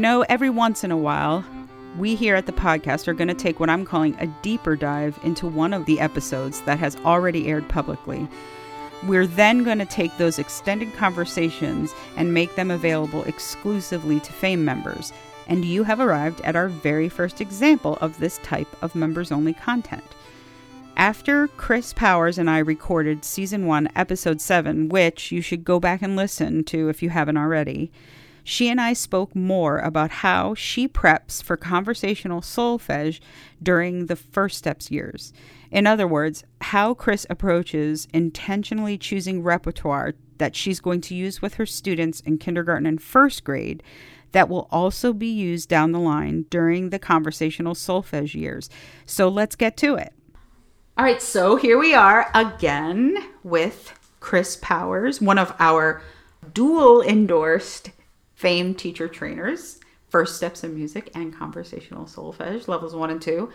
You know, every once in a while, we here at the podcast are going to take what I'm calling a deeper dive into one of the episodes that has already aired publicly. We're then going to take those extended conversations and make them available exclusively to FAME members. And you have arrived at our very first example of this type of members only content. After Chris Powers and I recorded season one, episode seven, which you should go back and listen to if you haven't already, she and I spoke more about how she preps for conversational solfege during the first steps years. In other words, how Chris approaches intentionally choosing repertoire that she's going to use with her students in kindergarten and first grade that will also be used down the line during the conversational solfege years. So let's get to it. All right, so here we are again with Chris Powers, one of our dual endorsed FAME teacher trainers, First Steps in Music and Conversational Solfege, levels one and two.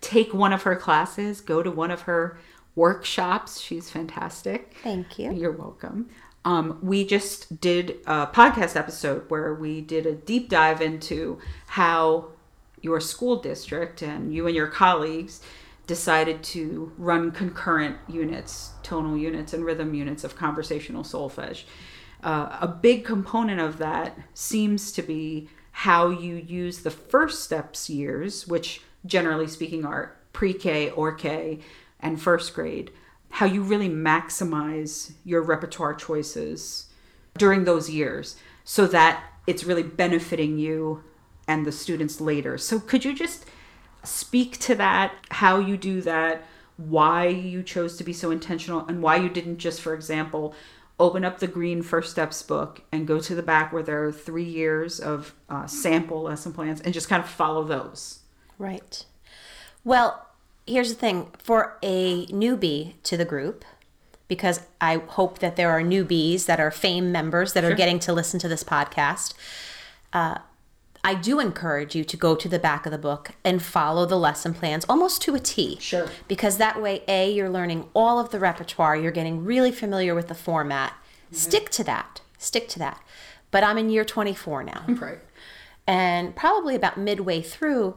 Take one of her classes, go to one of her workshops. She's fantastic. Thank you. You're welcome. Um, we just did a podcast episode where we did a deep dive into how your school district and you and your colleagues decided to run concurrent units, tonal units, and rhythm units of conversational solfege. Uh, a big component of that seems to be how you use the first steps years, which generally speaking are pre K or K and first grade, how you really maximize your repertoire choices during those years so that it's really benefiting you and the students later. So, could you just speak to that, how you do that, why you chose to be so intentional, and why you didn't just, for example, open up the green first steps book and go to the back where there are three years of uh, sample lesson plans and just kind of follow those. Right. Well here's the thing. For a newbie to the group because i hope that there are newbies that are fame members that sure. are getting to listen to this podcast uh, I do encourage you to go to the back of the book and follow the lesson plans almost to a T. Sure. Because that way, A, you're learning all of the repertoire, you're getting really familiar with the format. Mm-hmm. Stick to that. Stick to that. But I'm in year 24 now. Right. And probably about midway through,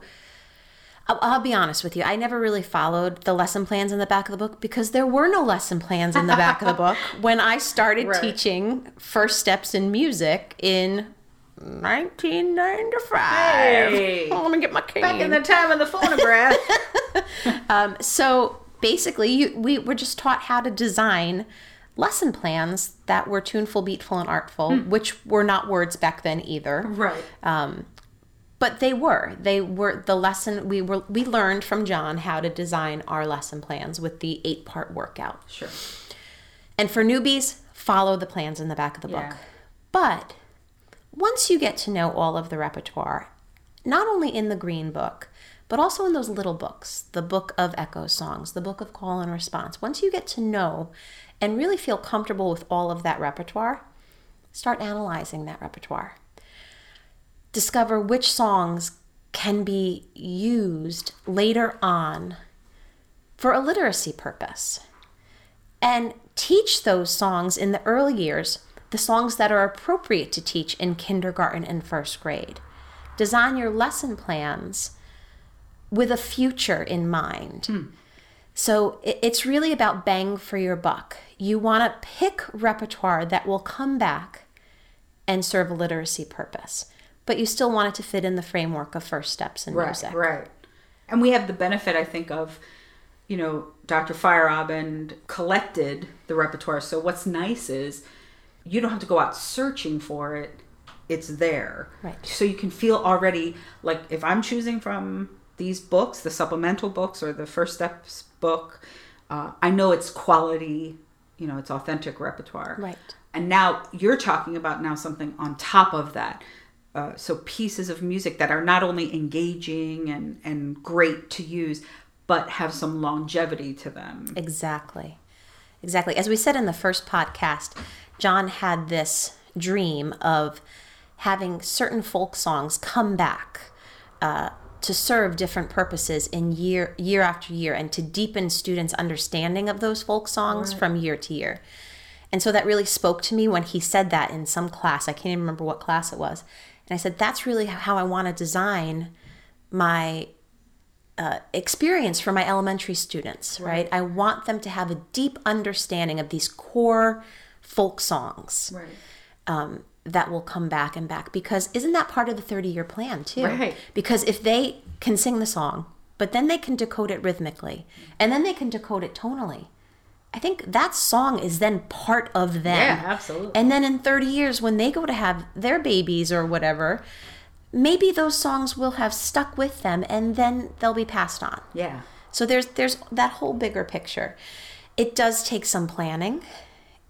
I'll, I'll, be honest with you. I never really followed the lesson plans in the back of the book because there were no lesson plans in the back of the book when I started right. teaching first steps in music in 1995. Hey, oh, let me get my cane. Back in the time of the phonograph. um, so basically, you, we were just taught how to design lesson plans that were tuneful, beatful, and artful, hmm. which were not words back then either. Right. Um, but they were. They were the lesson we were. We learned from John how to design our lesson plans with the eight-part workout. Sure. And for newbies, follow the plans in the back of the yeah. book. But once you get to know all of the repertoire, not only in the Green Book, but also in those little books, the Book of Echo Songs, the Book of Call and Response, once you get to know and really feel comfortable with all of that repertoire, start analyzing that repertoire. Discover which songs can be used later on for a literacy purpose. And teach those songs in the early years the songs that are appropriate to teach in kindergarten and first grade. Design your lesson plans with a future in mind. Hmm. So it's really about bang for your buck. You want to pick repertoire that will come back and serve a literacy purpose, but you still want it to fit in the framework of first steps in right, music. Right. And we have the benefit, I think, of you know, Dr. Feierabend collected the repertoire. So what's nice is you don't have to go out searching for it. It's there. Right. So you can feel already like if i'm choosing from these books the supplemental books or the first steps book uh, i know it's quality you know it's authentic repertoire. Right. And now you're talking about now something on top of that. Uh, so pieces of music that are not only engaging and and great to use but have some longevity to them. Exactly. Exactly. As we said in the first podcast John had this dream of having certain folk songs come back uh, to serve different purposes in year year after year and to deepen students' understanding of those folk songs right. from year to year. And so that really spoke to me when he said that in some class. I can't even remember what class it was. And I said, that's really how I want to design my uh, experience for my elementary students, right. right? I want them to have a deep understanding of these core folk songs. Right. Um, that will come back and back because isn't that part of the 30 year plan too? Right. Because if they can sing the song, but then they can decode it rhythmically and then they can decode it tonally. I think that song is then part of them. Yeah, absolutely. And then in 30 years, when they go to have their babies or whatever, maybe those songs will have stuck with them and then they'll be passed on. Yeah. So there's there's that whole bigger picture. It does take some planning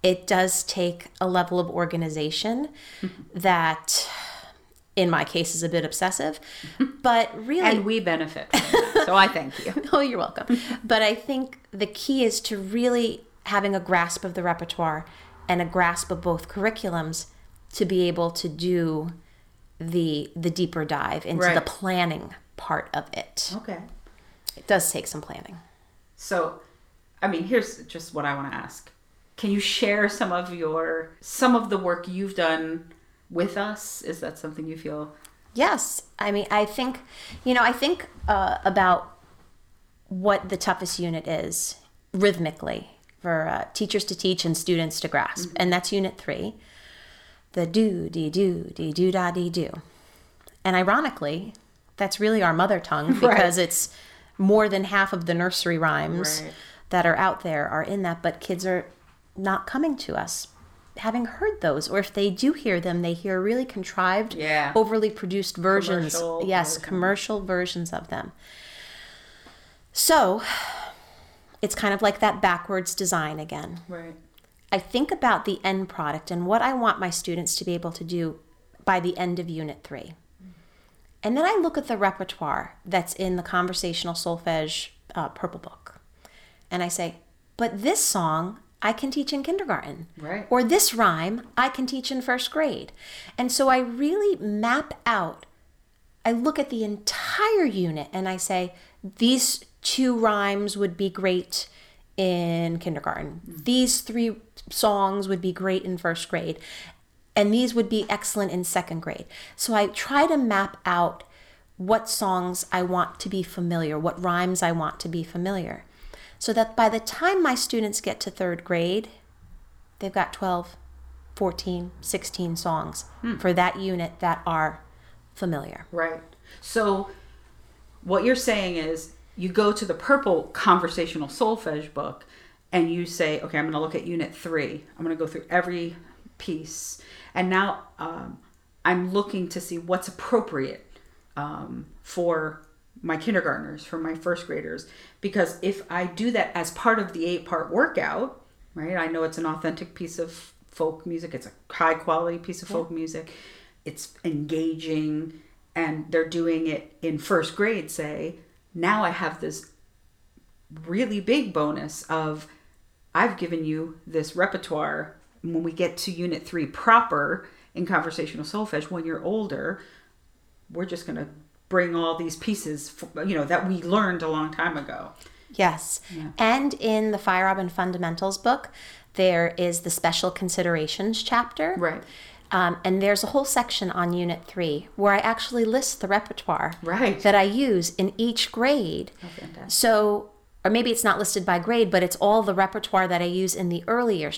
it does take a level of organization mm-hmm. that in my case is a bit obsessive mm-hmm. but really and we benefit so i thank you. Oh you're welcome. Mm-hmm. But i think the key is to really having a grasp of the repertoire and a grasp of both curriculums to be able to do the the deeper dive into right. the planning part of it. Okay. It does take some planning. So i mean here's just what i want to ask can you share some of your some of the work you've done with us? Is that something you feel? Yes. I mean, I think, you know, I think uh, about what the toughest unit is rhythmically for uh, teachers to teach and students to grasp, mm-hmm. and that's unit three. The do dee do dee do da dee do, and ironically, that's really our mother tongue because right. it's more than half of the nursery rhymes right. that are out there are in that. But kids are not coming to us having heard those or if they do hear them they hear really contrived yeah. overly produced versions. Commercial yes version. commercial versions of them. So it's kind of like that backwards design again. Right. I think about the end product and what i want my students to be able to do by the end of unit 3 and then i look at the repertoire that's in the conversational solfege uh, purple book. And i say but this song I can teach in kindergarten. Right. Or this rhyme I can teach in first grade. And so I really map out, I look at the entire unit and I say, these two rhymes would be great in kindergarten. Mm-hmm. These three songs would be great in first grade. And these would be excellent in second grade. So I try to map out what songs I want to be familiar, what rhymes I want to be familiar so that by the time my students get to third grade, they've got 12, 14, 16 songs hmm. for that unit that are familiar. Right. So what you're saying is you go to the purple conversational solfege book and you say, okay, I'm going to look at unit three. I'm going to go through every piece. And now um, I'm looking to see what's appropriate um, for my kindergartners, for my first graders. Because if I do that as part of the eight part workout, right, I know it's an authentic piece of folk music, it's a high quality piece of yeah. folk music, it's engaging, and they're doing it in first grade, say, now I have this really big bonus of I've given you this repertoire. When we get to unit three proper in conversational solfege, when you're older, we're just going to bring all these pieces, you know, that we learned a long time ago. Yes. Yeah. And in the Feierabend Fundamentals book, there is the special considerations chapter. Right. Um, and there's a whole section on Unit 3 where I actually list the repertoire right. that I use in each grade. Oh, so, or maybe it's not listed by grade, but it's all the repertoire that I use in the early years.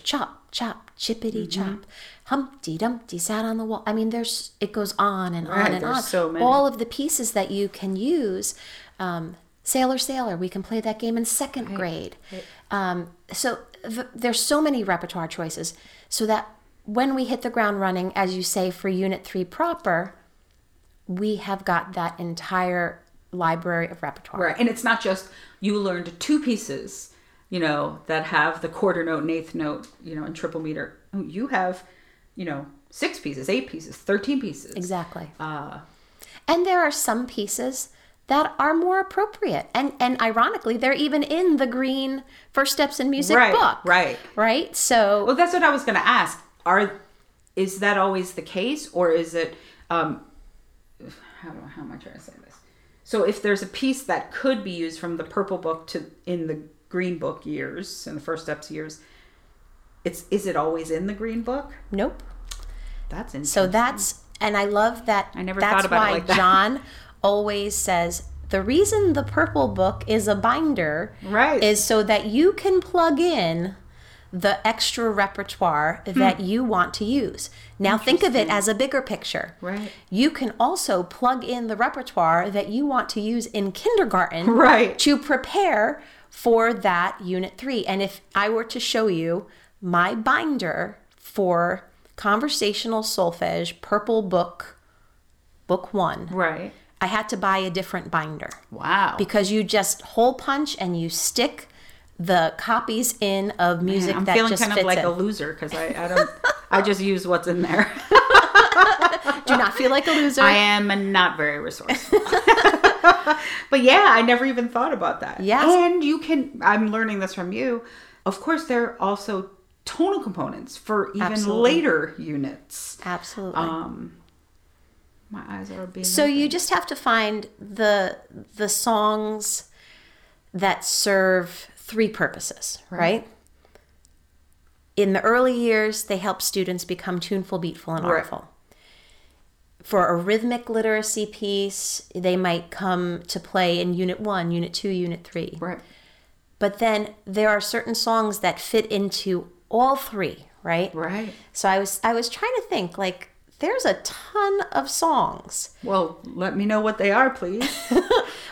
Chop, chippity mm-hmm. chop, Humpty Dumpty sat on the wall. I mean, there's it goes on and right, on and on. So many. All of the pieces that you can use. Um, Sailor Sailor, we can play that game in second right. grade. Right. Um, so th- there's so many repertoire choices, so that when we hit the ground running, as you say, for Unit Three proper, we have got that entire library of repertoire. Right, and it's not just you learned two pieces, you know, that have the quarter note and eighth note, you know, and triple meter. You have you know, six pieces, eight pieces, 13 pieces. Exactly. Uh, and there are some pieces that are more appropriate. And and ironically, they're even in the green First Steps in Music right, book. Right. Right? So Well, that's what I was going to ask. Are is that always the case or is it um how how am I trying to say this? So if there's a piece that could be used from the purple book to in the green book years and the first steps years, it's is it always in the green book? Nope. That's interesting. So that's and I love that. I never that's thought about it why like that. John always says the reason the purple book is a binder Right. is so that you can plug in the extra repertoire Hmm. that you want to use. Now think of it as a bigger picture. Right. You can also plug in the repertoire that you want to use in kindergarten Right. to prepare for that unit 3. And if I were to show you my binder for conversational solfege purple book book 1, Right. I had to buy a different binder Wow. because you just hole punch and you stick the copies in of music I'm feeling kind of like in. a loser because I, I don't. I just use what's in there. Do not feel like a loser. I am not very resourceful. but yeah, I never even thought about that. Yes. And you can, I'm learning this from you. Of course, there are also tonal components for even Absolutely. later units. Absolutely. Um, my eyes are being. so you just have to find the the songs that serve three purposes, right? In the early years, they help students become tuneful, beatful, and Right. artful. For a rhythmic literacy piece, they might come to play in Unit 1, Unit 2, Unit 3. Right. But then there are certain songs that fit into all three, right? Right. So I was I was trying to think like there's a ton of songs. Well, let me know what they are, please.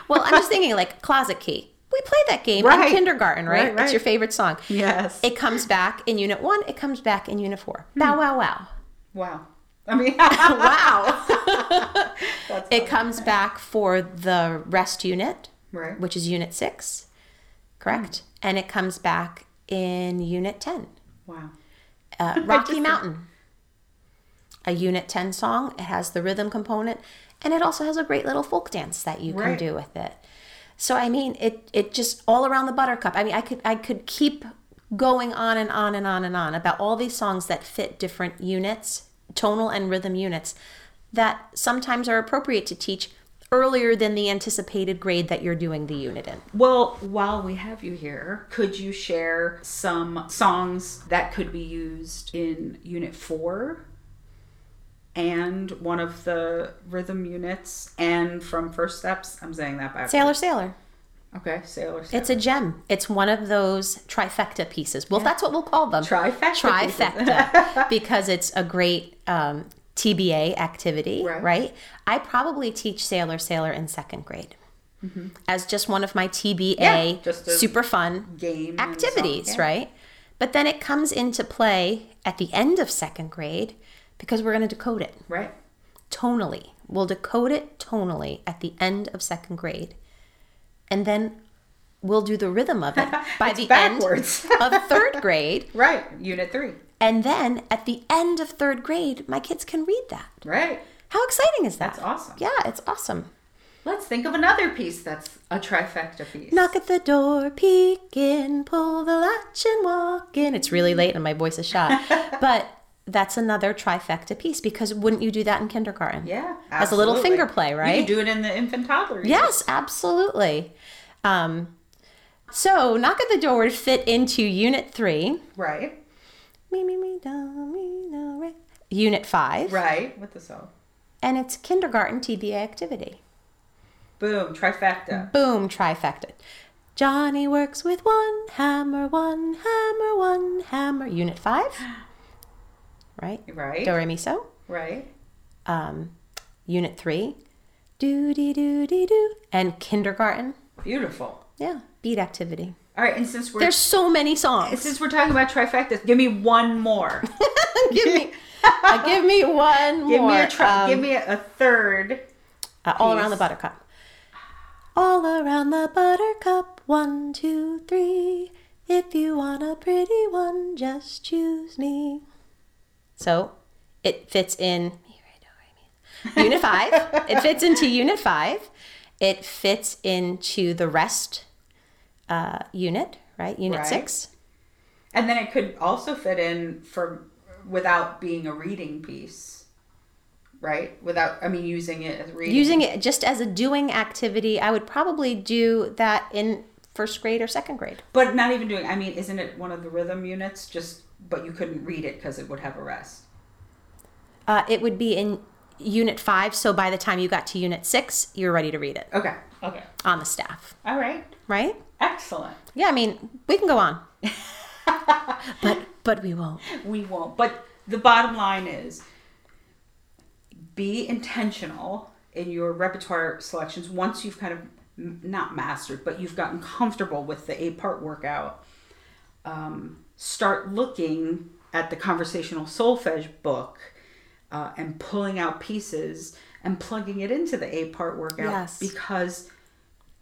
Well, I'm just thinking like Closet Key. We played that game Right. in kindergarten, right? Right, right. It's your favorite song. yes. It comes back in unit 1, it comes back in unit 4. Hmm. Bow wow wow. wow. I mean, Wow. it comes back for the rest unit, right. which is unit 6. Correct? And it comes back in unit 10. Wow. uh, Rocky Mountain, a Unit 10 song. It has the rhythm component, and it also has a great little folk dance that you can do with it. So I mean, it it just all around the buttercup. I mean, I could I could keep going on and on and on and on about all these songs that fit different units, tonal and rhythm units, that sometimes are appropriate to teach earlier than the anticipated grade that you're doing the unit in. Well, while we have you here, could you share some songs that could be used in Unit 4 and one of the rhythm units and from First Steps? I'm saying that back. Sailor Sailor. Okay, Sailor. Sailor. It's a gem. It's one of those trifecta pieces. Well, that's what we'll call them. Trifecta Trifecta. because it's a great um, TBA activity, Right. right. I probably teach Sailor Sailor in second grade as just one of my TBA Mm-hmm. Yeah, super fun game activities, yeah. right? But then it comes into play at the end of second grade because we're going to decode it Right. tonally. We'll decode it tonally at the end of second grade. And then we'll do the rhythm of it by the backwards. end of third grade. Right. Unit 3. And then at the end of third grade, my kids can read that. Right. How exciting is that? That's awesome. Yeah, it's awesome. Let's think of another piece that's a trifecta piece. Knock at the door, peek in, pull the latch and walk in. It's really late and my voice is shot. but that's another trifecta piece because wouldn't you do that in kindergarten? Yeah. As a little finger play, You right? could do it in the infant toddler. years. Yes, absolutely. Um, so, knock at the door would fit into Unit 3. Right. Me, me, me, do, me, do, re. Unit 5. Right. With the song. And it's kindergarten TBA activity. Boom. Trifecta. Boom, trifecta. Johnny works with one hammer, one hammer, one hammer. Unit 5. Right? Right. Do, re, mi, so. Right. Um, unit 3. Do, dee, do, dee, do. And kindergarten. Beautiful. Yeah, beat activity. All right, and since we're There's so many songs. since we're talking about trifectas, give me one more. give me, uh, give me one give more. me a tri- Um, give me a, a third. uh, all around the buttercup. All around the buttercup, one, two, three. If you want a pretty one, just choose me. So, it fits in Unit five. it fits into Unit five. It fits into the rest uh, unit, right? Unit Right. six. And then it could also fit in for without being a reading piece. Right? Without I mean using it as reading. using it just as a doing activity i would probably do that in first grade or second grade but not even doing I mean isn't it one of the rhythm units just but you couldn't read it cuz it would have a rest. uh, it would be in unit five. So by the time you got to unit six, you're ready to read it Okay. Okay. on the staff, All right. right? Excellent. Yeah, I mean, we can go on. but but we won't. We won't. But the bottom line is be intentional in your repertoire selections once you've kind of not mastered, but you've gotten comfortable with the eight part workout. Um, start looking at the conversational solfege book uh, and pulling out pieces and plugging it into the eight part workout Yes. because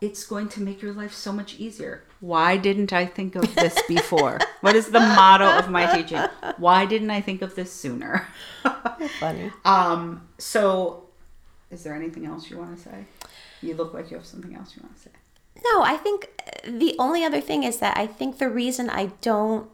it's going to make your life so much easier. Why didn't I think of this before? what is the motto of my teaching? Why didn't I think of this sooner? Funny. um, so, is there anything else you want to say? You look like you have something else you want to say. No, I think uh, the only other thing is that I think the reason I don't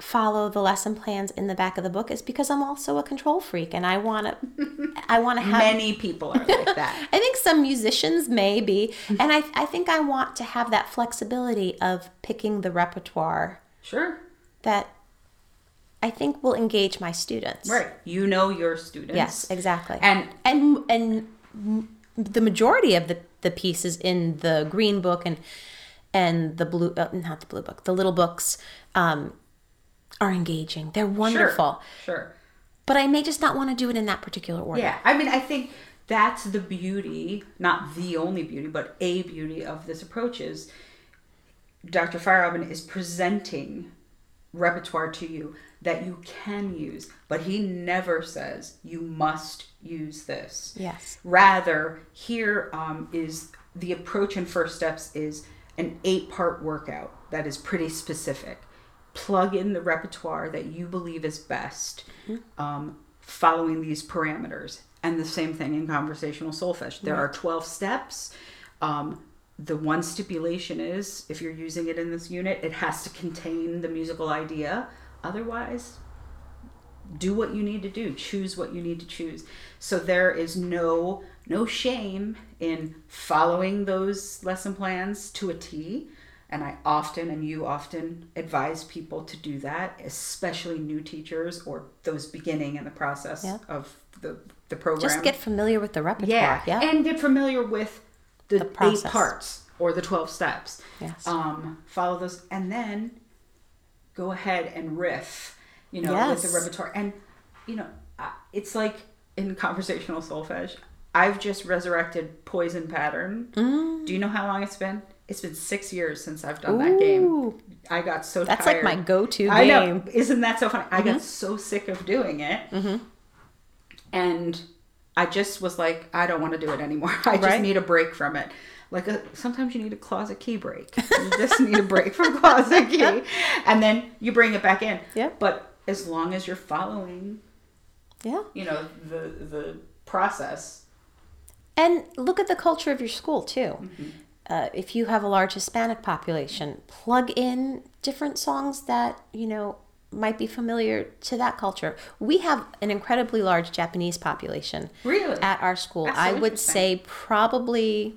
follow the lesson plans in the back of the book is because I'm also a control freak and I want to I want to have Many people are like that. I think some musicians may be and I I think I want to have that flexibility of picking the repertoire Sure. that I think will engage my students. Right. You know your students. Yes, exactly. And and and the majority of the the pieces in the green book and and the blue uh, not the blue book the little books um are engaging they're wonderful Sure. sure. but i may just not want to do it in that particular order Yeah, I mean, I think that's the beauty, not the only beauty, but a beauty of this approach is Dr. Feierabend is presenting repertoire to you that you can use, but he never says you must use this. yes Rather, here um, is the approach and first steps is an eight part workout that is pretty specific. Plug in the repertoire that you believe is best, um, following these parameters. And the same thing in conversational solfege. There are 12 steps. Um, the one stipulation is if you're using it in this unit, it has to contain the musical idea. Otherwise, do what you need to do choose what you need to choose so there is no no shame in following those lesson plans to a t and i often and you often advise people to do that especially new teachers or those beginning in the process Yeah. of the the program. Just get familiar with the repertoire yeah, yeah, and get familiar with the, eight parts or the 12 steps. Yes. um, follow those and then go ahead and riff you know with the repertoire. And you know it's like in conversational solfege i've just resurrected poison pattern. Mm. do you know how long it's been it's been six years since i've done that game i got so tired. that's tired. like my go-to I know. game Mm-hmm. Isn't that so funny? I got so sick of doing it. And I just was like, I don't want to do it anymore. I just Right. need a break from it. Like a, sometimes you need a closet key break. You just need a break from closet key. And then you bring it back in. Yep. But as long as you're following, yeah you know, the the process. And look at the culture of your school too. Mm-hmm. Uh, if you have a large Hispanic population, plug in different songs that you know might be familiar to that culture. We have an incredibly large Japanese population Really? at our school. So I would say probably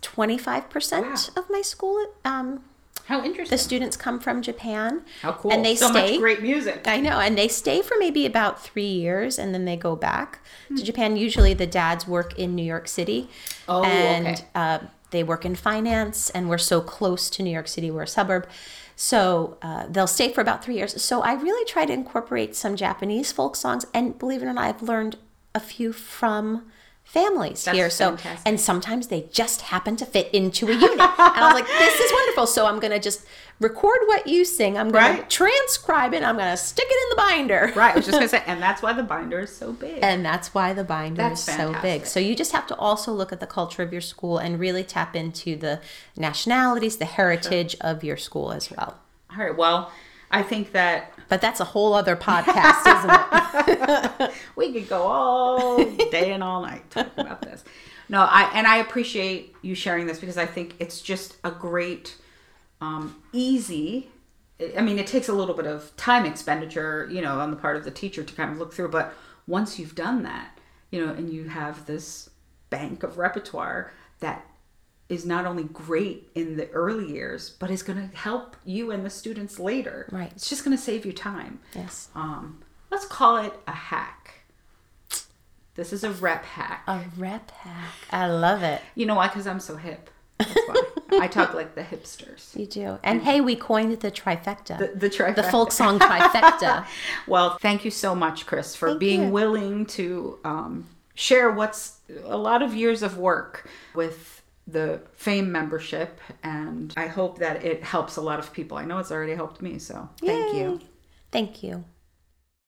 twenty five percent Wow. of my school. Um, How interesting. the students come from Japan. How cool. And they so stay. much great music. I know, and they stay for maybe about three years, and then they go back Hmm. to Japan. Usually, the dads work in New York City, Oh, and okay. uh, they work in finance. And we're so close to New York City; we're a suburb, so uh, they'll stay for about three years. So I really try to incorporate some Japanese folk songs, and believe it or not, I've learned a few from families That's here. So fantastic. and sometimes they just happen to fit into a unit, and I was like, "This is wonderful." So I'm gonna just record what you sing. I'm gonna Right. transcribe it. I'm gonna stick it in binder. right. I was just gonna say, and that's why the binder is so big. And that's why the binder That's is so big. So you just have to also look at the culture of your school and really tap into the nationalities, the heritage of your school as well. All right. Well, I think that But that's a whole other podcast, isn't it? we could go all day and all night talking about this. No, I and I appreciate you sharing this because I think it's just a great, um, easy. I mean, it takes a little bit of time expenditure, you know, on the part of the teacher to kind of look through. But once you've done that, you know, and you have this bank of repertoire that is not only great in the early years, but is going to help you and the students later. Right. It's just going to save you time Yes. um, let's call it a hack. This is a rep hack. A rep hack. I love it. You know why? Because I'm so hip. That's why. I talk like the hipsters. You do. And hey, we coined the trifecta. The, the trifecta. The folk song trifecta. well, thank you so much, Chris, for Thank being you. willing to um, share what's a lot of years of work with the fame membership and i hope that it helps a lot of people i know it's already helped me so thank you Thank you.